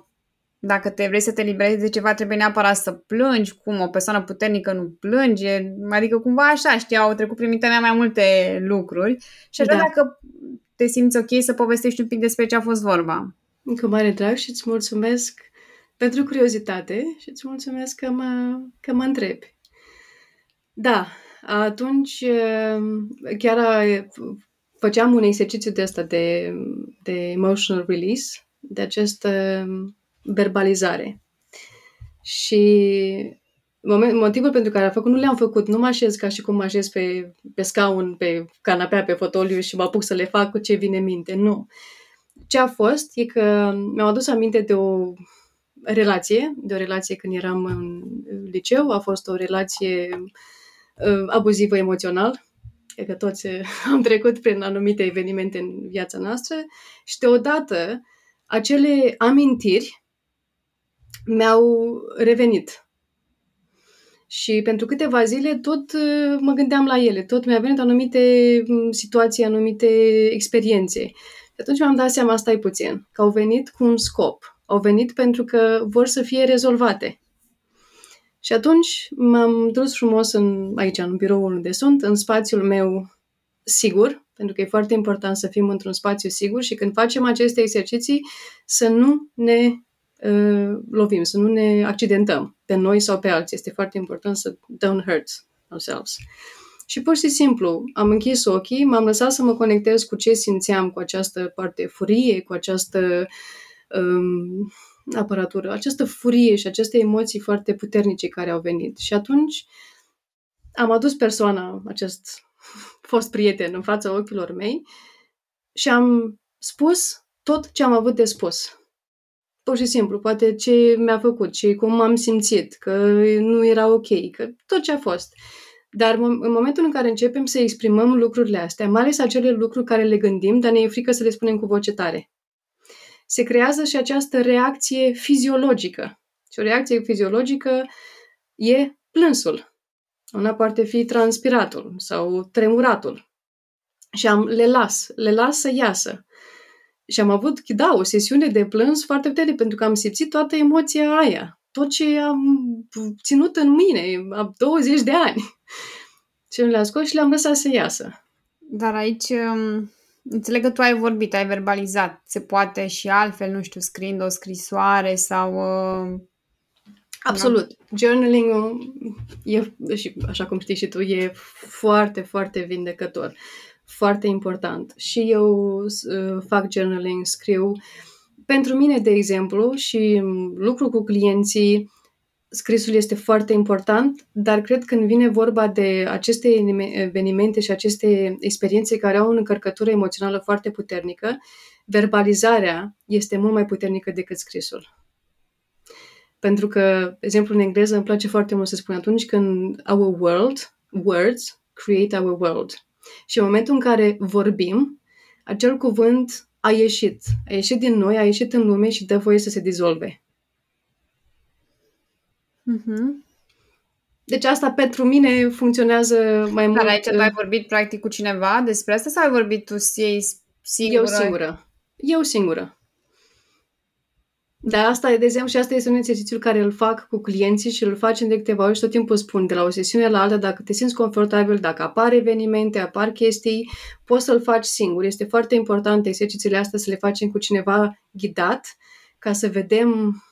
dacă te vrei să te liberezi de ceva, trebuie neapărat să plângi, cum o persoană puternică nu plânge, adică cumva așa, știi, au trecut prin mintea mea mai multe lucruri și aș da. dacă te simți ok să povestești un pic despre ce a fost vorba. Cu mare drag și îți mulțumesc pentru curiozitate și îți mulțumesc că mă, că mă întrebi. Da, atunci chiar făceam un exercițiu de asta de, de emotional release, de acest verbalizare. Și motivul pentru care am făcut, nu le-am făcut, nu mă așez ca și cum mă așez pe, pe scaun, pe canapea, pe fotoliu și mă apuc să le fac cu ce vine în minte. Nu. Ce a fost e că mi-am adus aminte de o relație, de o relație când eram în liceu, a fost o relație uh, abuzivă emoțional, cred că toți [laughs] am trecut prin anumite evenimente în viața noastră și deodată acele amintiri mi-au revenit. Și pentru câteva zile tot uh, mă gândeam la ele, tot mi-a venit anumite mm, situații, anumite experiențe. Și atunci mi-am dat seama, stai puțin, că au venit cu un scop. Au venit pentru că vor să fie rezolvate. Și atunci m-am dus frumos în, aici, în biroul unde sunt, în spațiul meu sigur, pentru că e foarte important să fim într-un spațiu sigur și când facem aceste exerciții să nu ne uh, lovim, să nu ne accidentăm pe noi sau pe alții. Este foarte important să don't hurt ourselves. Și pur și simplu am închis ochii, m-am lăsat să mă conectez cu ce simțeam, cu această parte furie, cu această um, aparatură, această furie și aceste emoții foarte puternice care au venit. Și atunci am adus persoana, acest [laughs] fost prieten în fața ochilor mei și am spus tot ce am avut de spus pur și simplu, poate ce mi-a făcut, ce cum m-am simțit, că nu era ok, că tot ce a fost. Dar în momentul în care începem să exprimăm lucrurile astea, mai ales acele lucruri care le gândim, dar ne e frică să le spunem cu voce tare. Se creează și această reacție fiziologică. Și o reacție fiziologică e plânsul. Una poate fi transpiratul sau tremuratul. Și am, le las, le las să iasă. Și am avut, da, o sesiune de plâns foarte puternică, pentru că am simțit toată emoția aia. Tot ce am ținut în mine, am 20 de ani. Și le-am scos și le-am lăsat să iasă. Dar aici, um, înțeleg că tu ai vorbit, ai verbalizat. Se poate și altfel, nu știu, scriind o scrisoare sau... Uh, Absolut. Da. Journaling-ul e, și așa cum știi și tu, e foarte, foarte vindecător foarte important. Și eu uh, fac journaling, scriu. Pentru mine, de exemplu, și lucru cu clienții, scrisul este foarte important, dar cred că când vine vorba de aceste evenimente și aceste experiențe care au o încărcătură emoțională foarte puternică, verbalizarea este mult mai puternică decât scrisul. Pentru că, de exemplu, în engleză îmi place foarte mult să spun atunci când our world, words, create our world. Și în momentul în care vorbim, acel cuvânt a ieșit. A ieșit din noi, a ieșit în lume și dă voie să se dizolve. Mm-hmm. Deci asta pentru mine funcționează mai mult. Dar aici tu ai vorbit practic cu cineva despre asta sau ai vorbit tu singură? Eu singură. Eu singură. Dar asta, de exemplu, și asta este un exercițiu care îl fac cu clienții și îl facem de câteva ori și tot timpul spun de la o sesiune la alta, dacă te simți confortabil, dacă apar evenimente, apar chestii, poți să-l faci singur. Este foarte important exercițiile astea să le facem cu cineva ghidat, ca să vedem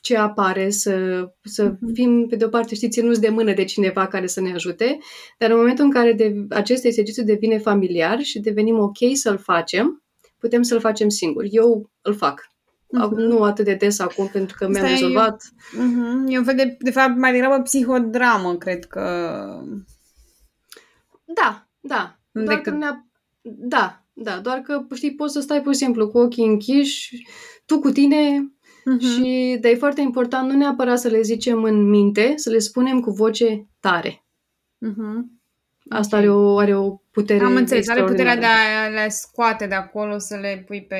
ce apare, să, să mhm. fim, pe de o parte, știți, ținuți de mână de cineva care să ne ajute, dar în momentul în care de, acest exercițiu devine familiar și devenim ok să-l facem, putem să-l facem singur. Eu îl fac Uh-huh. Nu atât de des acum, pentru că mi-am Stai, rezolvat. Uh-huh. E un fel de, de fapt, mai degrabă psihodramă, cred că... Da, da. Doar Decât... că ne Da, da, doar că, știi, poți să stai pur și simplu cu ochii închiși, tu cu tine uh-huh. și, dar e foarte important, nu neapărat să le zicem în minte, să le spunem cu voce tare. Uh-huh. Asta okay. are o, are o putere Am înțeles, are puterea de a le scoate de acolo, să le pui pe...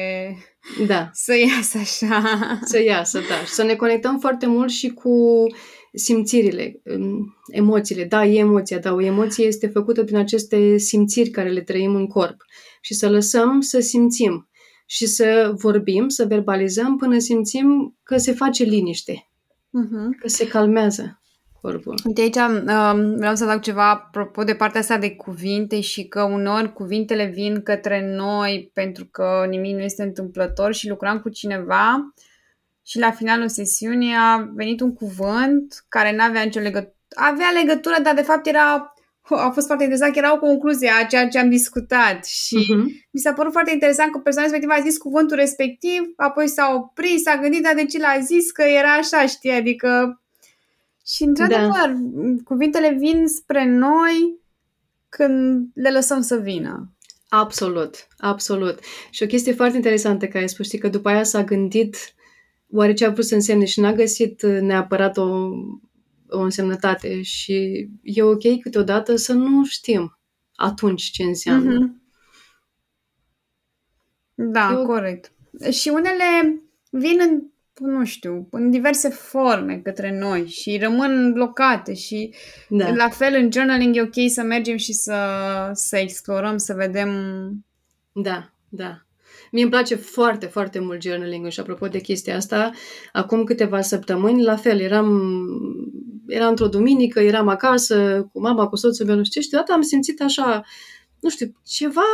Da. [laughs] Să iasă așa. Să iasă, da. Și să ne conectăm foarte mult și cu simțirile, emoțiile. Da, e emoția, dar o emoție este făcută din aceste simțiri care le trăim în corp. Și să lăsăm să simțim și să vorbim, să verbalizăm până simțim că se face liniște, uh-huh. că se calmează corpul. Uite, aici um, vreau să dau ceva apropo de partea asta de cuvinte și că unor cuvintele vin către noi pentru că nimic nu este întâmplător și lucram cu cineva și la finalul sesiunii a venit un cuvânt care nu avea nicio legătură. Avea legătură, dar de fapt era a fost foarte interesant că era o concluzie a ceea ce am discutat și uh-huh. mi s-a părut foarte interesant că persoana respectivă a zis cuvântul respectiv, apoi s-a oprit, s-a gândit, dar de ce l-a zis că era așa, știi, adică și, într-adevăr, da. cuvintele vin spre noi când le lăsăm să vină. Absolut, absolut. Și o chestie foarte interesantă care ai spus, știi, că după aia s-a gândit oare ce a vrut să însemne și n-a găsit neapărat o, o însemnătate și e ok câteodată să nu știm atunci ce înseamnă. Mm-hmm. Da, Eu... corect. Și unele vin în nu știu, în diverse forme către noi și rămân blocate și da. la fel în journaling e ok să mergem și să, să explorăm, să vedem. Da, da. Mie îmi place foarte, foarte mult journaling și apropo de chestia asta, acum câteva săptămâni, la fel, eram, eram într-o duminică, eram acasă cu mama, cu soțul meu, nu știu, și deodată am simțit așa, nu știu, ceva,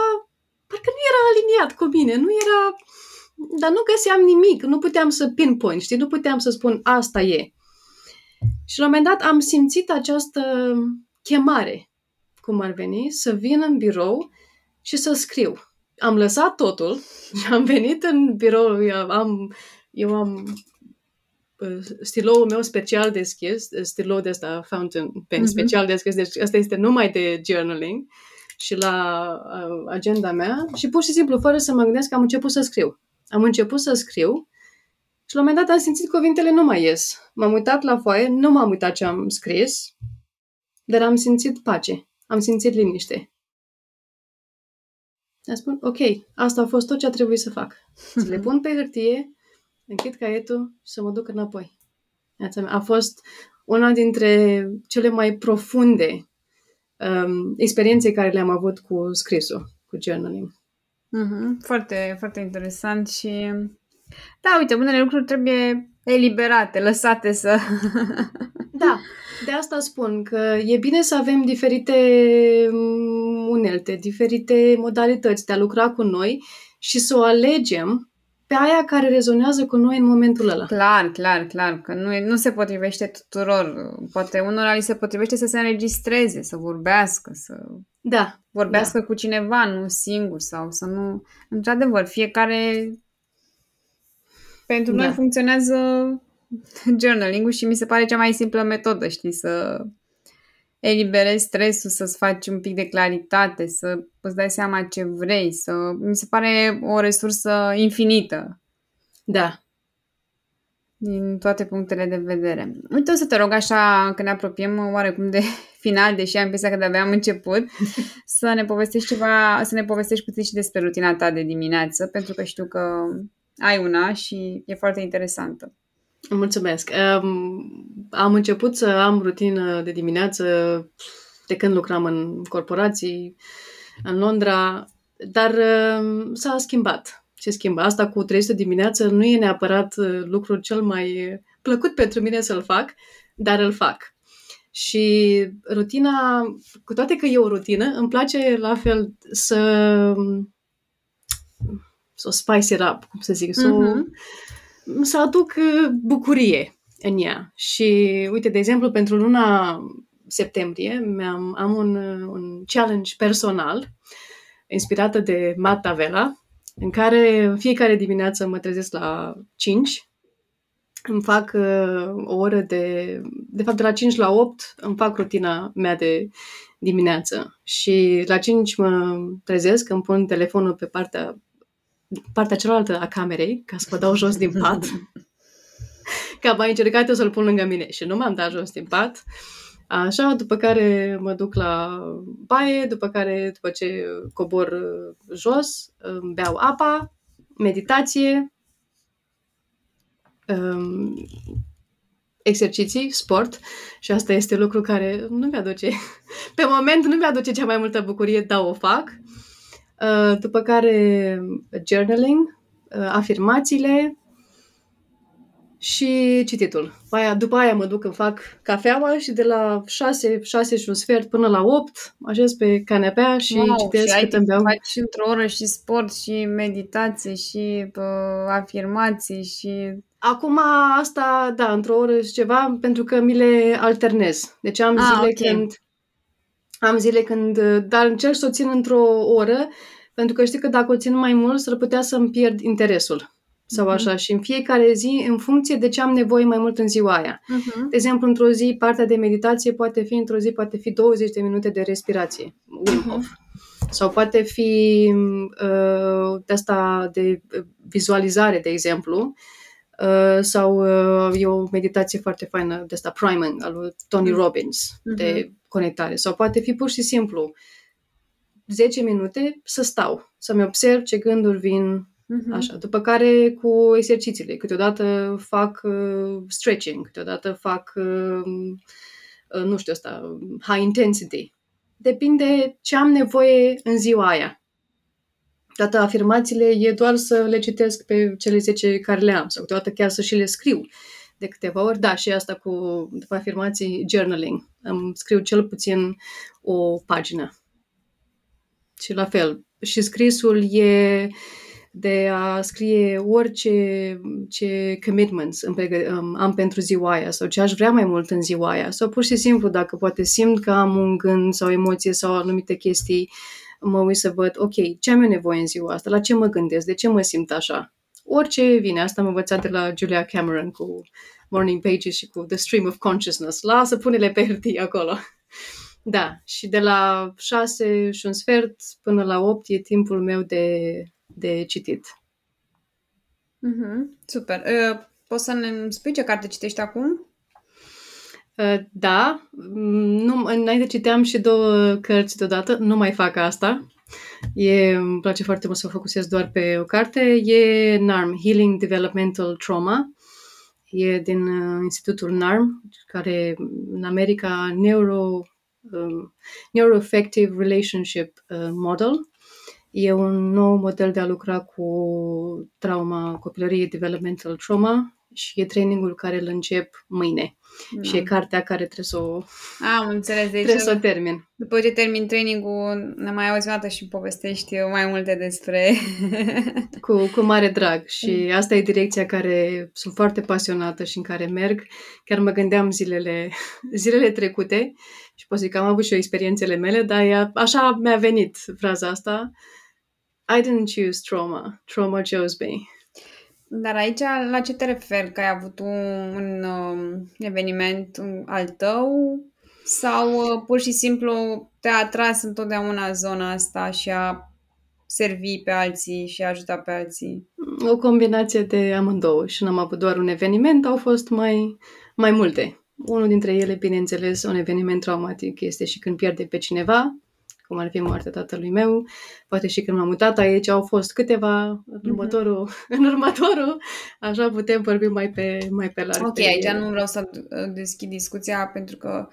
parcă nu era aliniat cu mine, nu era dar nu găseam nimic, nu puteam să pinpoint, știi, nu puteam să spun asta e. Și la un moment dat am simțit această chemare, cum ar veni, să vin în birou și să scriu. Am lăsat totul [laughs] și am venit în birou, eu am, eu am uh, stiloul meu special deschis, stilou de asta, fountain pen mm-hmm. special deschis, deci asta este numai de journaling și la uh, agenda mea și pur și simplu, fără să mă gândesc, am început să scriu. Am început să scriu și la un moment dat am simțit că cuvintele nu mai ies. M-am uitat la foaie, nu m-am uitat ce am scris, dar am simțit pace, am simțit liniște. Îmi spun, ok, asta a fost tot ce a trebuit să fac. Să le [laughs] pun pe hârtie, închid caietul și să mă duc înapoi. A fost una dintre cele mai profunde um, experiențe care le-am avut cu scrisul, cu journaling. Mm-hmm. Foarte, foarte interesant și da, uite, unele lucruri trebuie eliberate, lăsate să... [laughs] da, de asta spun că e bine să avem diferite mm, unelte, diferite modalități de a lucra cu noi și să o alegem pe aia care rezonează cu noi în momentul ăla. Clar, clar, clar, că nu, nu se potrivește tuturor. Poate unora li se potrivește să se înregistreze, să vorbească, să da, vorbească da. cu cineva, nu singur sau să nu... Într-adevăr, fiecare pentru da. noi funcționează journaling-ul și mi se pare cea mai simplă metodă, știi, să eliberezi stresul, să-ți faci un pic de claritate, să îți dai seama ce vrei, să... Mi se pare o resursă infinită. Da. Din toate punctele de vedere. Uite, o să te rog așa, că ne apropiem oarecum de [laughs] final, deși am impresia că de-abia am început, [laughs] să ne povestești ceva, să ne povestești puțin și despre rutina ta de dimineață, pentru că știu că ai una și e foarte interesantă. Mulțumesc. Um, am început să am rutină de dimineață de când lucram în corporații în Londra, dar um, s-a schimbat. Se schimbă. Asta cu 300 dimineață nu e neapărat uh, lucrul cel mai plăcut pentru mine să-l fac, dar îl fac. Și rutina, cu toate că e o rutină, îmi place la fel să să o spice it up, cum să zic, să, mm-hmm. Să aduc uh, bucurie în ea. Și, uite, de exemplu, pentru luna septembrie mi-am, am un, uh, un challenge personal inspirată de Matt Avella, în care fiecare dimineață mă trezesc la 5 îmi fac uh, o oră de... De fapt, de la 5 la 8 îmi fac rutina mea de dimineață. Și la 5 mă trezesc, îmi pun telefonul pe partea partea cealaltă a camerei, ca să mă dau jos din pat. Că am mai încercat eu să-l pun lângă mine și nu m-am dat jos din pat. Așa, după care mă duc la baie, după care, după ce cobor uh, jos, beau apa, meditație, um, exerciții, sport și asta este lucru care nu mi-aduce, [laughs] pe moment nu mi-aduce cea mai multă bucurie, dar o fac. Uh, după care journaling, uh, afirmațiile și cititul. Aia, după aia mă duc, îmi fac cafeaua și de la 6, 6 și un sfert până la 8 așez pe canapea și wow, citesc și cât îmi beau. faci într-o oră și sport și meditație și uh, afirmații și... Acum asta, da, într-o oră și ceva, pentru că mi le alternez. Deci am ah, zile okay. când am zile când, dar încerc să o țin într-o oră, pentru că știi că dacă o țin mai mult, s-ar putea să-mi pierd interesul. Sau uh-huh. așa. Și în fiecare zi, în funcție de ce am nevoie mai mult în ziua aia. Uh-huh. De exemplu, într-o zi, partea de meditație poate fi, într-o zi, poate fi 20 de minute de respirație. Wim uh-huh. Hof. Sau poate fi uh, de asta de vizualizare, de exemplu. Uh, sau uh, e o meditație foarte faină de asta, priming, al lui Tony Robbins, uh-huh. de conectare. Sau poate fi pur și simplu 10 minute să stau, să-mi observ ce gânduri vin uh-huh. așa. După care cu exercițiile. Câteodată fac uh, stretching, câteodată fac, uh, uh, nu știu asta, high intensity. Depinde ce am nevoie în ziua aia. Toate afirmațiile e doar să le citesc pe cele 10 care le am sau câteodată chiar să și le scriu de câteva ori. Da, și asta cu după afirmații, journaling. Îmi scriu cel puțin o pagină. Și la fel, și scrisul e de a scrie orice ce commitments am pentru ziua aia sau ce aș vrea mai mult în ziua aia sau pur și simplu dacă poate simt că am un gând sau emoție sau anumite chestii, mă uit să văd, ok, ce am eu nevoie în ziua asta, la ce mă gândesc, de ce mă simt așa. Orice vine, asta am învățat de la Julia Cameron cu Morning Pages și cu The Stream of Consciousness. Lasă, pune-le pe hârtie acolo. [laughs] Da, și de la 6 și un sfert până la 8 e timpul meu de, de citit. Mm-hmm, super. Uh, poți să ne spui ce carte citești acum? Uh, da, mm, nu, înainte citeam și două cărți deodată, nu mai fac asta. E, îmi place foarte mult să focusez doar pe o carte. E NARM, Healing Developmental Trauma. E din uh, Institutul NARM, care în America Neuro, um, Neuroaffective Relationship uh, Model. E un nou model de a lucra cu trauma copilăriei, developmental trauma și e trainingul care îl încep mâine. Da. Și e cartea care trebuie să o, Am înțeles. Deci trebuie să o termin. După ce termin trainingul, ne mai auzi dată și povestești mai multe despre... cu, cu mare drag. [laughs] Și asta e direcția care sunt foarte pasionată și în care merg. Chiar mă gândeam zilele, [laughs] zilele trecute și pot zic că am avut și eu experiențele mele, dar ea, așa mi-a venit fraza asta. I didn't choose trauma. Trauma chose me. Dar aici, la ce te referi? Că ai avut un, un um, eveniment al tău sau uh, pur și simplu te-a atras întotdeauna zona asta și a servi pe alții și a ajuta pe alții? O combinație de amândouă și n-am avut doar un eveniment, au fost mai, mai multe. Unul dintre ele, bineînțeles, un eveniment traumatic este și când pierde pe cineva, cum ar fi moartea tatălui meu, poate și când m-am mutat aici, au fost câteva în mhm. următorul, mm-hmm. în următorul așa putem vorbi mai pe, mai pe larg. Ok, aici nu vreau să deschid discuția pentru că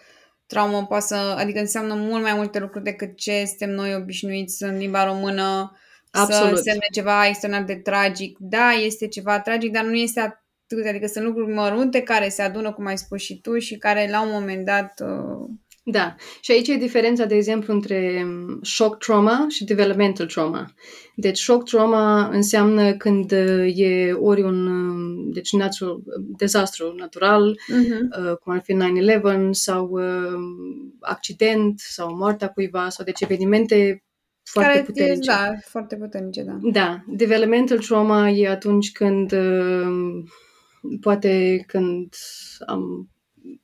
traumă poate să, adică înseamnă mult mai multe lucruri decât ce suntem noi obișnuiți în limba română, Absolut. să însemne ceva extraordinar de tragic. Da, este ceva tragic, dar nu este atât, adică sunt lucruri mărunte care se adună, cum ai spus și tu, și care la un moment dat uh, da, și aici e diferența, de exemplu, între um, shock trauma și developmental trauma. Deci shock trauma înseamnă când uh, e ori un um, deci natural, dezastru natural, uh-huh. cum ar fi 9-11 sau uh, accident sau moartea cuiva sau deci evenimente foarte Care puternice. Da, foarte puternice, da. Da, developmental trauma e atunci când uh, poate când am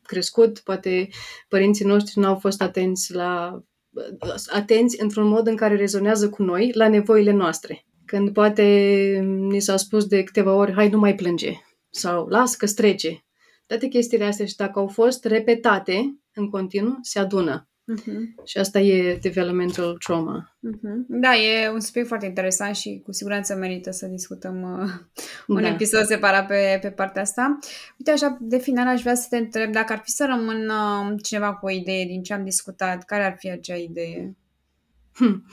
crescut, poate părinții noștri nu au fost atenți la atenți într-un mod în care rezonează cu noi la nevoile noastre. Când poate ni s-a spus de câteva ori, hai nu mai plânge sau las că strece. Toate chestiile astea și dacă au fost repetate în continuu, se adună. Uh-huh. Și asta e developmental trauma. Uh-huh. Da, e un subiect foarte interesant și cu siguranță merită să discutăm uh, un da. episod separat pe, pe partea asta. Uite, așa, de final aș vrea să te întreb dacă ar fi să rămână uh, cineva cu o idee din ce am discutat, care ar fi acea idee? Hmm.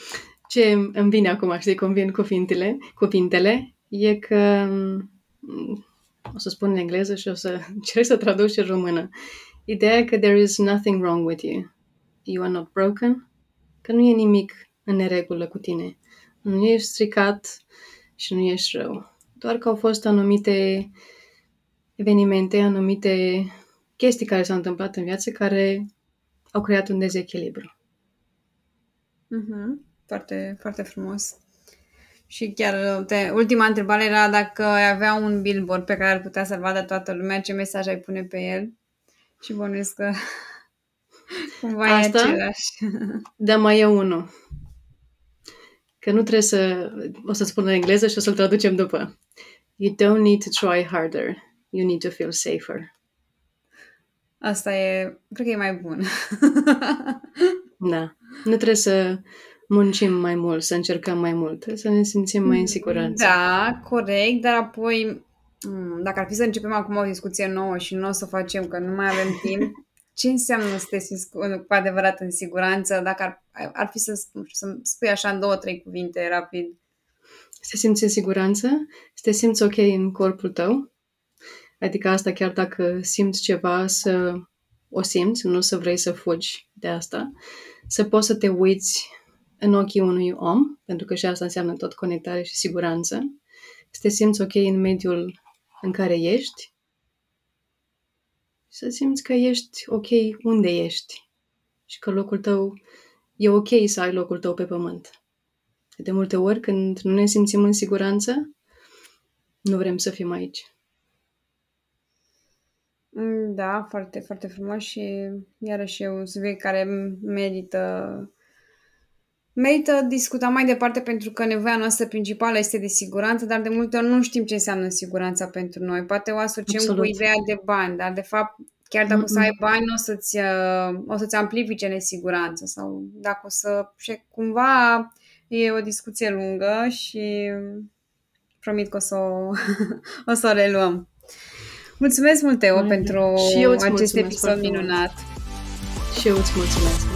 Ce îmi vine acum, știi, cum vin cuvintele, cuvintele, e că um, o să spun în engleză și o să [laughs] încerc să traduc și în română. Ideea că there is nothing wrong with you you are not broken, că nu e nimic în neregulă cu tine. Nu ești stricat și nu ești rău. Doar că au fost anumite evenimente, anumite chestii care s-au întâmplat în viață care au creat un dezechilibru. Mm-hmm. Foarte, foarte frumos. Și chiar te, ultima întrebare era dacă ai avea un billboard pe care ar putea să-l vadă toată lumea, ce mesaj ai pune pe el? Și bănuiesc că Cumva Asta, e același. [laughs] Da, mai e unul. Că nu trebuie să... O să spun în engleză și o să-l traducem după. You don't need to try harder. You need to feel safer. Asta e... Cred că e mai bun. [laughs] da. Nu trebuie să muncim mai mult, să încercăm mai mult. Trebuie să ne simțim mai în siguranță. Da, corect, dar apoi mm, dacă ar fi să începem acum o discuție nouă și nu o să facem, că nu mai avem timp, [laughs] ce înseamnă să te simți cu, cu adevărat în siguranță, dacă ar, ar fi să, nu știu, să spui așa în două, trei cuvinte rapid. Să te simți în siguranță, să te simți ok în corpul tău, adică asta chiar dacă simți ceva, să o simți, nu să vrei să fugi de asta, să poți să te uiți în ochii unui om, pentru că și asta înseamnă tot conectare și siguranță, să te simți ok în mediul în care ești, să simți că ești ok unde ești și că locul tău e ok să ai locul tău pe pământ. De multe ori, când nu ne simțim în siguranță, nu vrem să fim aici. Mm, da, foarte, foarte frumos și iarăși e un subiect care merită Merită discuta mai departe pentru că nevoia noastră principală este de siguranță, dar de multe ori nu știm ce înseamnă siguranța pentru noi. Poate o asociem Absolut. cu ideea de bani, dar de fapt chiar dacă mm-hmm. o să ai bani, o să-ți, uh, o să-ți amplifice nesiguranță sau dacă o să... Și cumva E o discuție lungă și promit că o să o, [laughs] o, să o reluăm. Mulțumesc mult, Teo, pentru și eu acest episod minunat. Și eu îți mulțumesc,